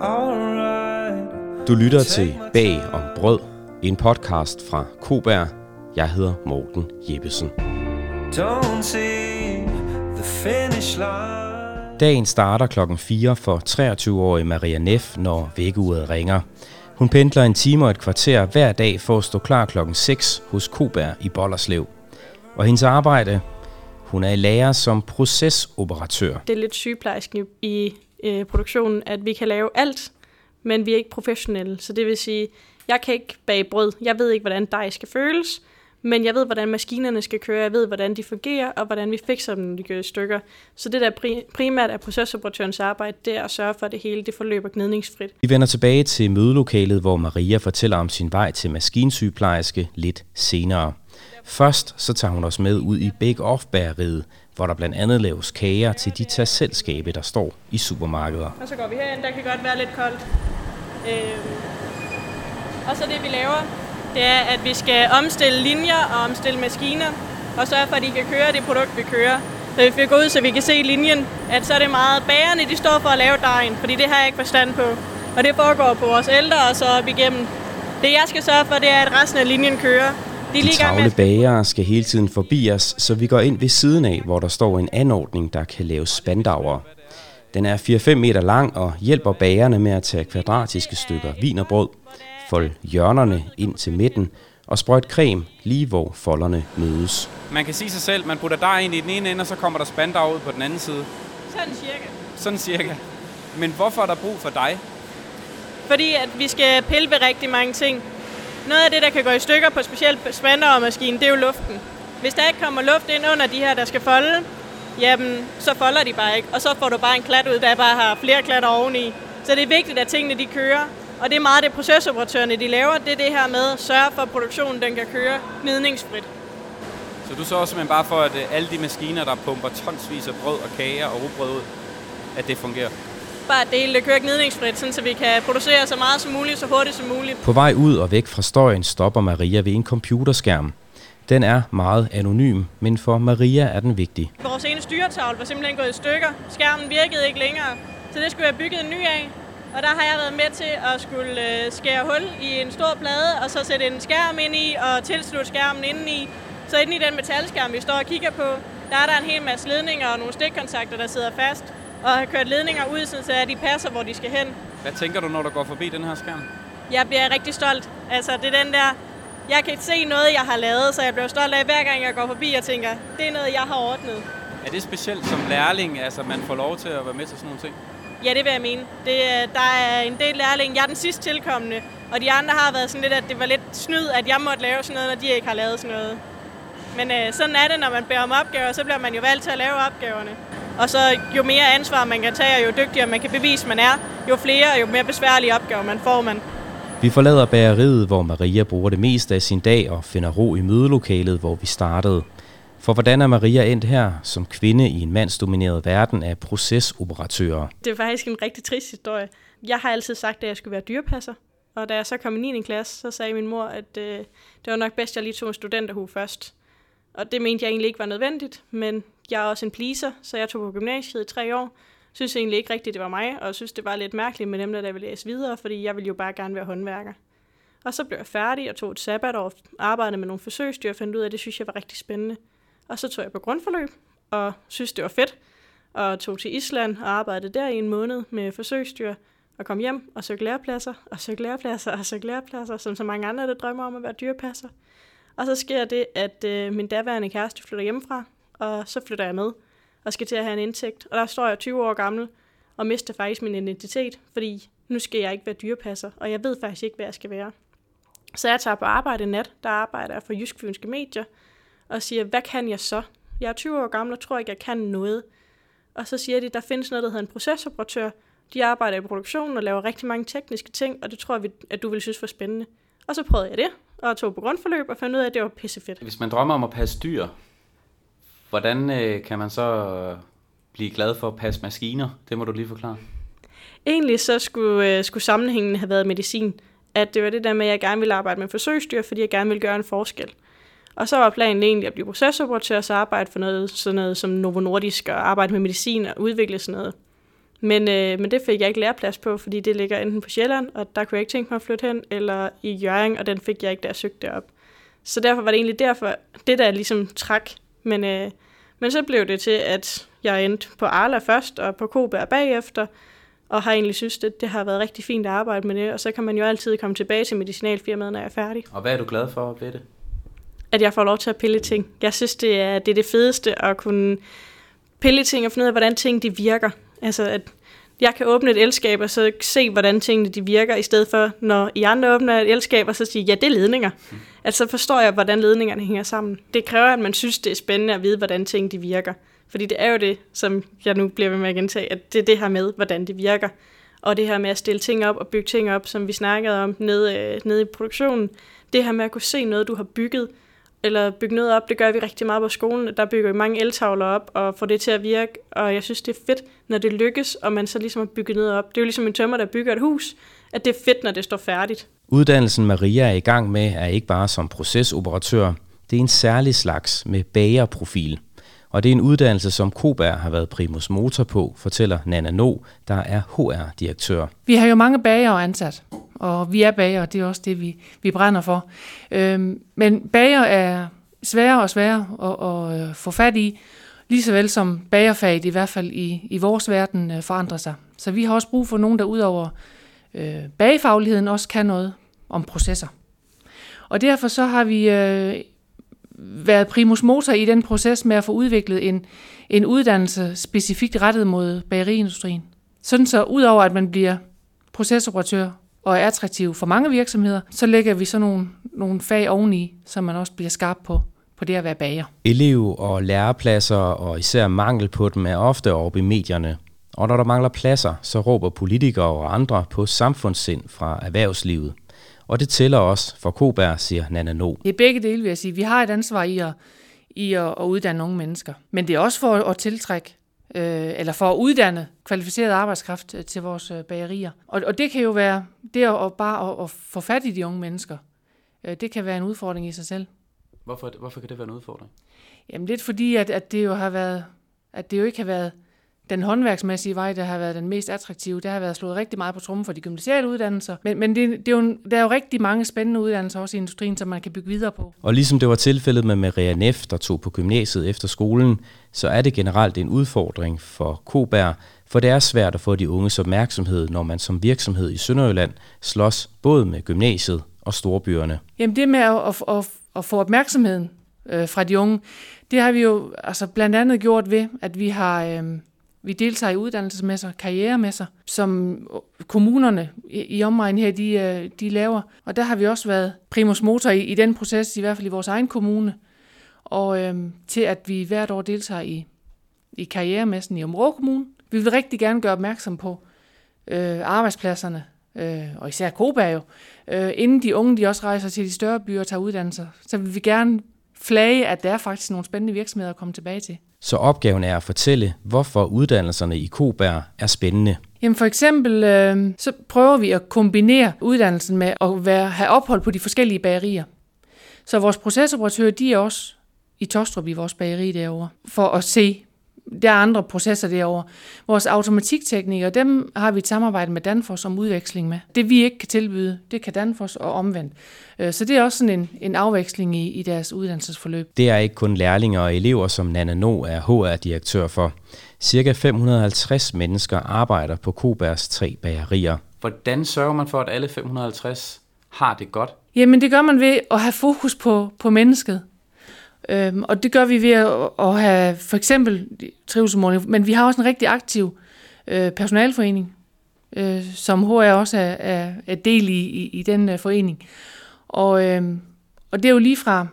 alright. Du lytter til Bag om Brød, en podcast fra Koberg. Jeg hedder Morten Jeppesen. Don't see the finish line. Dagen starter klokken 4 for 23-årige Maria Neff, når vækkeuret ringer. Hun pendler en time og et kvarter hver dag for at stå klar klokken 6 hos Koberg i Bollerslev. Og hendes arbejde, hun er i lærer som procesoperatør. Det er lidt sygeplejersk i øh, produktionen, at vi kan lave alt, men vi er ikke professionelle. Så det vil sige, jeg kan ikke bage brød. Jeg ved ikke, hvordan dej skal føles, men jeg ved, hvordan maskinerne skal køre. Jeg ved, hvordan de fungerer, og hvordan vi fikser dem, når de gør i stykker. Så det der primært er procesoperatørens arbejde, det er at sørge for, at det hele det forløber gnidningsfrit. Vi vender tilbage til mødelokalet, hvor Maria fortæller om sin vej til maskinsygeplejerske lidt senere. Først så tager hun os med ud i Bake Off bageriet, hvor der blandt andet laves kager til de tag selskabe der står i supermarkeder. Og så går vi herind, der kan godt være lidt koldt. Øh. Og så det vi laver, det er, at vi skal omstille linjer og omstille maskiner, og sørge for, at de kan køre det produkt, vi kører. Så vi går ud, så vi kan se linjen, at så er det meget bagerne, de står for at lave dejen, fordi det har jeg ikke forstand på. Og det foregår på vores ældre og så op igennem. Det jeg skal sørge for, det er, at resten af linjen kører. De, de travle bagere skal hele tiden forbi os, så vi går ind ved siden af, hvor der står en anordning, der kan lave spandauer. Den er 4-5 meter lang og hjælper bagerne med at tage kvadratiske stykker vinerbrød, folde hjørnerne ind til midten og sprøjte creme lige hvor folderne mødes. Man kan sige sig selv, man putter der ind i den ene ende, og så kommer der spandau ud på den anden side. Sådan cirka. Sådan cirka. Men hvorfor er der brug for dig? Fordi at vi skal pille ved rigtig mange ting. Noget af det, der kan gå i stykker på specielt spandermaskinen, det er jo luften. Hvis der ikke kommer luft ind under de her, der skal folde, jamen, så folder de bare ikke. Og så får du bare en klat ud, der bare har flere klatter oveni. Så det er vigtigt, at tingene de kører. Og det er meget det, procesoperatørerne de laver, det er det her med at sørge for, at produktionen den kan køre gnidningsfrit. Så du så simpelthen bare for, at øh, alle de maskiner, der pumper tonsvis af brød og kager og rugbrød ud, at det fungerer? Bare hele kører gnidningsfrit, så vi kan producere så meget som muligt, så hurtigt som muligt. På vej ud og væk fra støjen stopper Maria ved en computerskærm. Den er meget anonym, men for Maria er den vigtig. Vores ene styretavle var simpelthen gået i stykker. Skærmen virkede ikke længere, så det skulle jeg bygge en ny af. Og der har jeg været med til at skulle øh, skære hul i en stor plade, og så sætte en skærm ind i og tilslutte skærmen indeni. Så inde i den metalskærm, vi står og kigger på, der er der en hel masse ledninger og nogle stikkontakter, der sidder fast. Og har kørt ledninger ud, så de passer, hvor de skal hen. Hvad tænker du, når du går forbi den her skærm? Jeg bliver rigtig stolt. Altså, det er den der... Jeg kan se noget, jeg har lavet, så jeg bliver stolt af, hver gang jeg går forbi og tænker, det er noget, jeg har ordnet. Er det specielt som lærling, altså man får lov til at være med til sådan nogle ting? Ja, det vil jeg mene. Det, der er en del lærling. Jeg er den sidste tilkommende, og de andre har været sådan lidt, at det var lidt snyd, at jeg måtte lave sådan noget, når de ikke har lavet sådan noget. Men øh, sådan er det, når man beder om opgaver, så bliver man jo valgt til at lave opgaverne. Og så jo mere ansvar man kan tage, og jo dygtigere man kan bevise, man er, jo flere og jo mere besværlige opgaver man får man. Vi forlader bageriet, hvor Maria bruger det meste af sin dag og finder ro i mødelokalet, hvor vi startede. For hvordan er Maria endt her som kvinde i en mandsdomineret verden af procesoperatører? Det er faktisk en rigtig trist historie. Jeg har altid sagt, at jeg skulle være dyrepasser. Og da jeg så kom i 9. klasse, så sagde min mor, at øh, det var nok bedst, at jeg lige tog en studenterhue først. Og det mente jeg egentlig ikke var nødvendigt, men jeg er også en pleaser, så jeg tog på gymnasiet i tre år. Synes egentlig ikke rigtigt, det var mig, og synes, det var lidt mærkeligt med dem, der, der ville læse videre, fordi jeg ville jo bare gerne være håndværker. Og så blev jeg færdig og tog et sabbatår og arbejdede med nogle forsøgsdyr og fandt ud af, at det synes jeg var rigtig spændende. Og så tog jeg på grundforløb og synes, det var fedt, og tog til Island og arbejdede der i en måned med forsøgsdyr, og kom hjem og søgte lærepladser, og søgte lærepladser, og søgte lærepladser, som så mange andre, der drømmer om at være dyrepasser. Og så sker det, at øh, min daværende kæreste flytter hjemmefra, og så flytter jeg med og skal til at have en indtægt. Og der står jeg 20 år gammel og mister faktisk min identitet, fordi nu skal jeg ikke være dyrepasser, og jeg ved faktisk ikke, hvad jeg skal være. Så jeg tager på arbejde nat, der arbejder jeg for Jysk Fynske Medier, og siger, hvad kan jeg så? Jeg er 20 år gammel og tror ikke, jeg kan noget. Og så siger de, der findes noget, der hedder en procesoperatør. De arbejder i produktionen og laver rigtig mange tekniske ting, og det tror jeg, at du vil synes var spændende. Og så prøvede jeg det, og tog på grundforløb og fandt ud af, at det var pissefedt. Hvis man drømmer om at passe dyr, hvordan øh, kan man så blive glad for at passe maskiner? Det må du lige forklare. Egentlig så skulle, øh, skulle sammenhængen have været medicin. At det var det der med, at jeg gerne ville arbejde med forsøgsdyr, fordi jeg gerne ville gøre en forskel. Og så var planen egentlig at blive procesoperatør og så arbejde for noget, sådan noget som Novo Nordisk og arbejde med medicin og udvikle sådan noget. Men, øh, men det fik jeg ikke læreplads på, fordi det ligger enten på Sjælland, og der kunne jeg ikke tænke mig at flytte hen, eller i Jørgen, og den fik jeg ikke, da jeg søgte derop. Så derfor var det egentlig derfor, det der ligesom træk. Men, øh, men så blev det til, at jeg endte på Arla først, og på Koberg bagefter, og har egentlig synes, at det har været rigtig fint at arbejde med det, og så kan man jo altid komme tilbage til medicinalfirmaet, når jeg er færdig. Og hvad er du glad for ved det? At jeg får lov til at pille ting. Jeg synes, det er det, er det fedeste at kunne pille ting og finde ud af, hvordan ting de virker. Altså, at jeg kan åbne et elskab og så se, hvordan tingene de virker, i stedet for, når I andre åbner et elskab, og så siger, ja, det er ledninger. Mm. Altså, forstår jeg, hvordan ledningerne hænger sammen. Det kræver, at man synes, det er spændende at vide, hvordan ting de virker. Fordi det er jo det, som jeg nu bliver ved med at gentage, at det er det her med, hvordan det virker. Og det her med at stille ting op og bygge ting op, som vi snakkede om nede, øh, nede i produktionen. Det her med at kunne se noget, du har bygget, eller bygge noget op. Det gør vi rigtig meget på skolen. Der bygger vi mange eltavler op og får det til at virke. Og jeg synes, det er fedt, når det lykkes, og man så ligesom har bygget noget op. Det er jo ligesom en tømmer, der bygger et hus, at det er fedt, når det står færdigt. Uddannelsen Maria er i gang med er ikke bare som procesoperatør. Det er en særlig slags med bagerprofil. Og det er en uddannelse, som Koberg har været primus motor på, fortæller Nana No, der er HR-direktør. Vi har jo mange bager ansat, og vi er bager, det er også det, vi, vi brænder for. Øhm, men bager er sværere og sværere at, at øh, få fat i, lige så vel som bagerfaget i hvert fald i, i vores verden øh, forandrer sig. Så vi har også brug for nogen, der udover øh, bagefagligheden også kan noget om processer. Og derfor så har vi øh, været primus motor i den proces med at få udviklet en, en uddannelse specifikt rettet mod bageriindustrien. Sådan så udover at man bliver procesoperatør og er attraktiv for mange virksomheder, så lægger vi så nogle, nogle fag oveni, som man også bliver skarp på, på det at være bager. Elev- og lærepladser, og især mangel på dem, er ofte oppe i medierne. Og når der mangler pladser, så råber politikere og andre på samfundssind fra erhvervslivet. Og det tæller også for Koberg, siger Nana No. Det er begge dele, vil jeg sige. Vi har et ansvar i at, i at, at uddanne unge mennesker. Men det er også for at tiltrække øh, eller for at uddanne kvalificeret arbejdskraft øh, til vores øh, bagerier. Og, og det kan jo være det at, at bare at, at få fat i de unge mennesker. Øh, det kan være en udfordring i sig selv. Hvorfor, hvorfor kan det være en udfordring? Jamen lidt fordi, at, at det jo har været, at det jo ikke har været den håndværksmæssige vej, der har været den mest attraktive, det har været slået rigtig meget på trummen for de gymnasiale uddannelser. Men, men det, det er jo, der er jo rigtig mange spændende uddannelser også i industrien, som man kan bygge videre på. Og ligesom det var tilfældet med Maria Neff, der tog på gymnasiet efter skolen, så er det generelt en udfordring for Koberg, for det er svært at få de unges opmærksomhed, når man som virksomhed i Sønderjylland slås både med gymnasiet og storbyerne. Jamen det med at, at, at, at få opmærksomheden øh, fra de unge, det har vi jo altså blandt andet gjort ved, at vi har... Øh, vi deltager i uddannelsesmesser, karrieremesser, som kommunerne i omegnen her, de, øh, de laver. Og der har vi også været primus motor i, i den proces, i hvert fald i vores egen kommune. Og øhm, til at vi hvert år deltager i, i karrieremessen i Områ Kommune. Vi vil rigtig gerne gøre opmærksom på øh, arbejdspladserne, øh, og især Koba jo, øh, inden de unge de også rejser til de større byer og tager uddannelser. Så vil vi gerne flage, at der er faktisk nogle spændende virksomheder at komme tilbage til. Så opgaven er at fortælle, hvorfor uddannelserne i Koberg er spændende. Jamen for eksempel, øh, så prøver vi at kombinere uddannelsen med at være, have ophold på de forskellige bagerier. Så vores procesoperatører, de er også i Tostrup i vores bageri derovre, for at se der er andre processer derovre. Vores automatikteknikere, dem har vi et samarbejde med Danfoss om udveksling med. Det vi ikke kan tilbyde, det kan Danfoss og omvendt. Øh, så det er også sådan en, en afveksling i, i deres uddannelsesforløb. Det er ikke kun lærlinge og elever, som Nana No er HR-direktør for. Cirka 550 mennesker arbejder på Kobergs tre bagerier. Hvordan sørger man for, at alle 550 har det godt? Jamen det gør man ved at have fokus på, på mennesket. Øhm, og det gør vi ved at, at have for eksempel trivselmåling, men vi har også en rigtig aktiv øh, personalforening, øh, som HR også er, er, er del i, i, i den øh, forening. Og, øh, og det er jo lige fra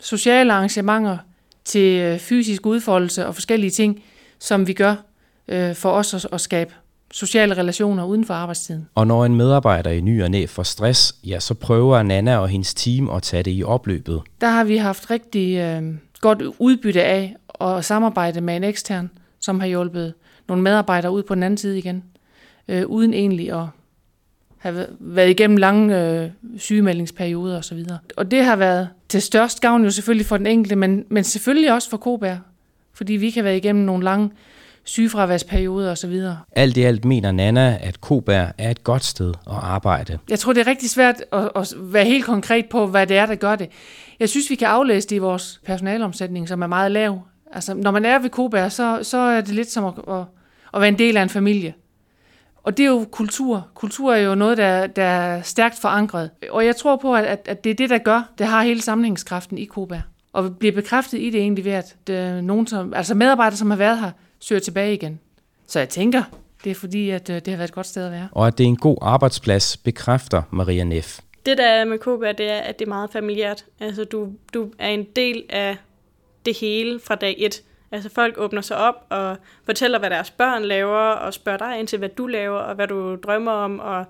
sociale arrangementer til øh, fysisk udfoldelse og forskellige ting, som vi gør øh, for os at, at skabe sociale relationer uden for arbejdstiden. Og når en medarbejder i ny og næ får stress, ja, så prøver Nana og hendes team at tage det i opløbet. Der har vi haft rigtig øh, godt udbytte af at samarbejde med en ekstern, som har hjulpet nogle medarbejdere ud på den anden side igen, øh, uden egentlig at have været igennem lange øh, sygemeldingsperioder osv. Og det har været til størst gavn jo selvfølgelig for den enkelte, men, men selvfølgelig også for Koberg, fordi vi kan være igennem nogle lange sygefraværsperioder osv. Alt i alt mener Nana, at Kobær er et godt sted at arbejde. Jeg tror, det er rigtig svært at, at være helt konkret på, hvad det er, der gør det. Jeg synes, vi kan aflæse det i vores personalomsætning, som er meget lav. Altså, når man er ved Kobær, så, så er det lidt som at, at, at være en del af en familie. Og det er jo kultur. Kultur er jo noget, der, der er stærkt forankret. Og jeg tror på, at, at det er det, der gør, det har hele sammenhængskraften i Kobær. Og bliver bekræftet i det egentlig ved, at er nogen, som, altså medarbejdere, som har været her, søger tilbage igen. Så jeg tænker, det er fordi, at øh, det har været et godt sted at være. Og at det er en god arbejdsplads, bekræfter Maria Neff. Det der er med Kobær, det er, at det er meget familiært. Altså, du, du er en del af det hele fra dag et. Altså folk åbner sig op og fortæller, hvad deres børn laver, og spørger dig ind til, hvad du laver, og hvad du drømmer om, og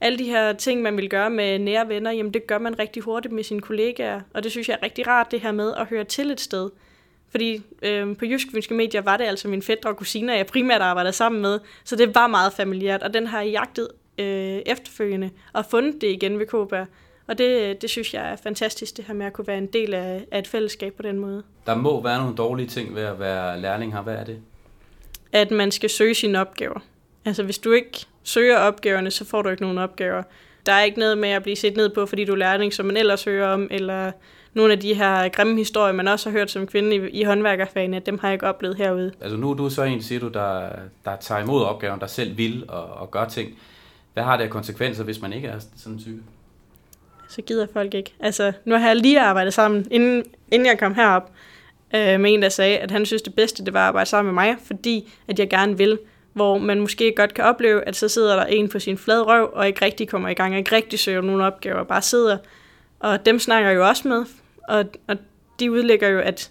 alle de her ting, man vil gøre med nære venner, jamen det gør man rigtig hurtigt med sine kollegaer, og det synes jeg er rigtig rart, det her med at høre til et sted. Fordi øh, på Jysk Fynske Medier var det altså min fætter og kusiner, jeg primært arbejdede sammen med, så det var meget familiært, og den har jeg jagtet øh, efterfølgende og fundet det igen ved Kåber. Og det, det synes jeg er fantastisk, det her med at kunne være en del af, af et fællesskab på den måde. Der må være nogle dårlige ting ved at være lærling her. Hvad er det? At man skal søge sine opgaver. Altså hvis du ikke søger opgaverne, så får du ikke nogen opgaver. Der er ikke noget med at blive set ned på, fordi du er lærling, som man ellers hører om, eller nogle af de her grimme historier, man også har hørt som kvinde i, i håndværkerfagene, dem har jeg ikke oplevet herude. Altså nu er du så en, siger du, der, der tager imod opgaven, der selv vil og, og gør ting. Hvad har det af konsekvenser, hvis man ikke er sådan en type? Så gider folk ikke. Altså, nu har jeg lige arbejdet sammen, inden, inden jeg kom herop, øh, med en, der sagde, at han synes, det bedste det var at arbejde sammen med mig, fordi at jeg gerne vil hvor man måske godt kan opleve, at så sidder der en på sin flade røv, og ikke rigtig kommer i gang, ikke rigtig søger nogle opgaver, bare sidder. Og dem snakker jeg jo også med, og, og de udlægger jo, at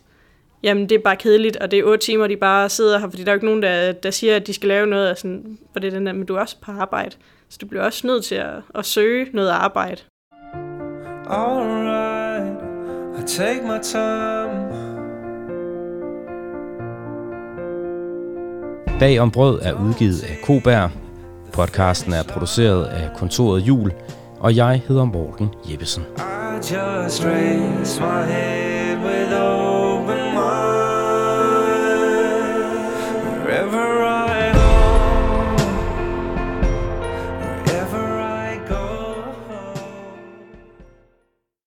jamen, det er bare kedeligt, og det er otte timer, de bare sidder her, fordi der er jo ikke nogen, der, der siger, at de skal lave noget, af sådan, for det er den der, men du er også på arbejde. Så du bliver også nødt til at, at søge noget arbejde. Alright, I take my time. Bag om brød er udgivet af Kobær. Podcasten er produceret af kontoret Jul, og jeg hedder Morten Jeppesen. Just raise my head with all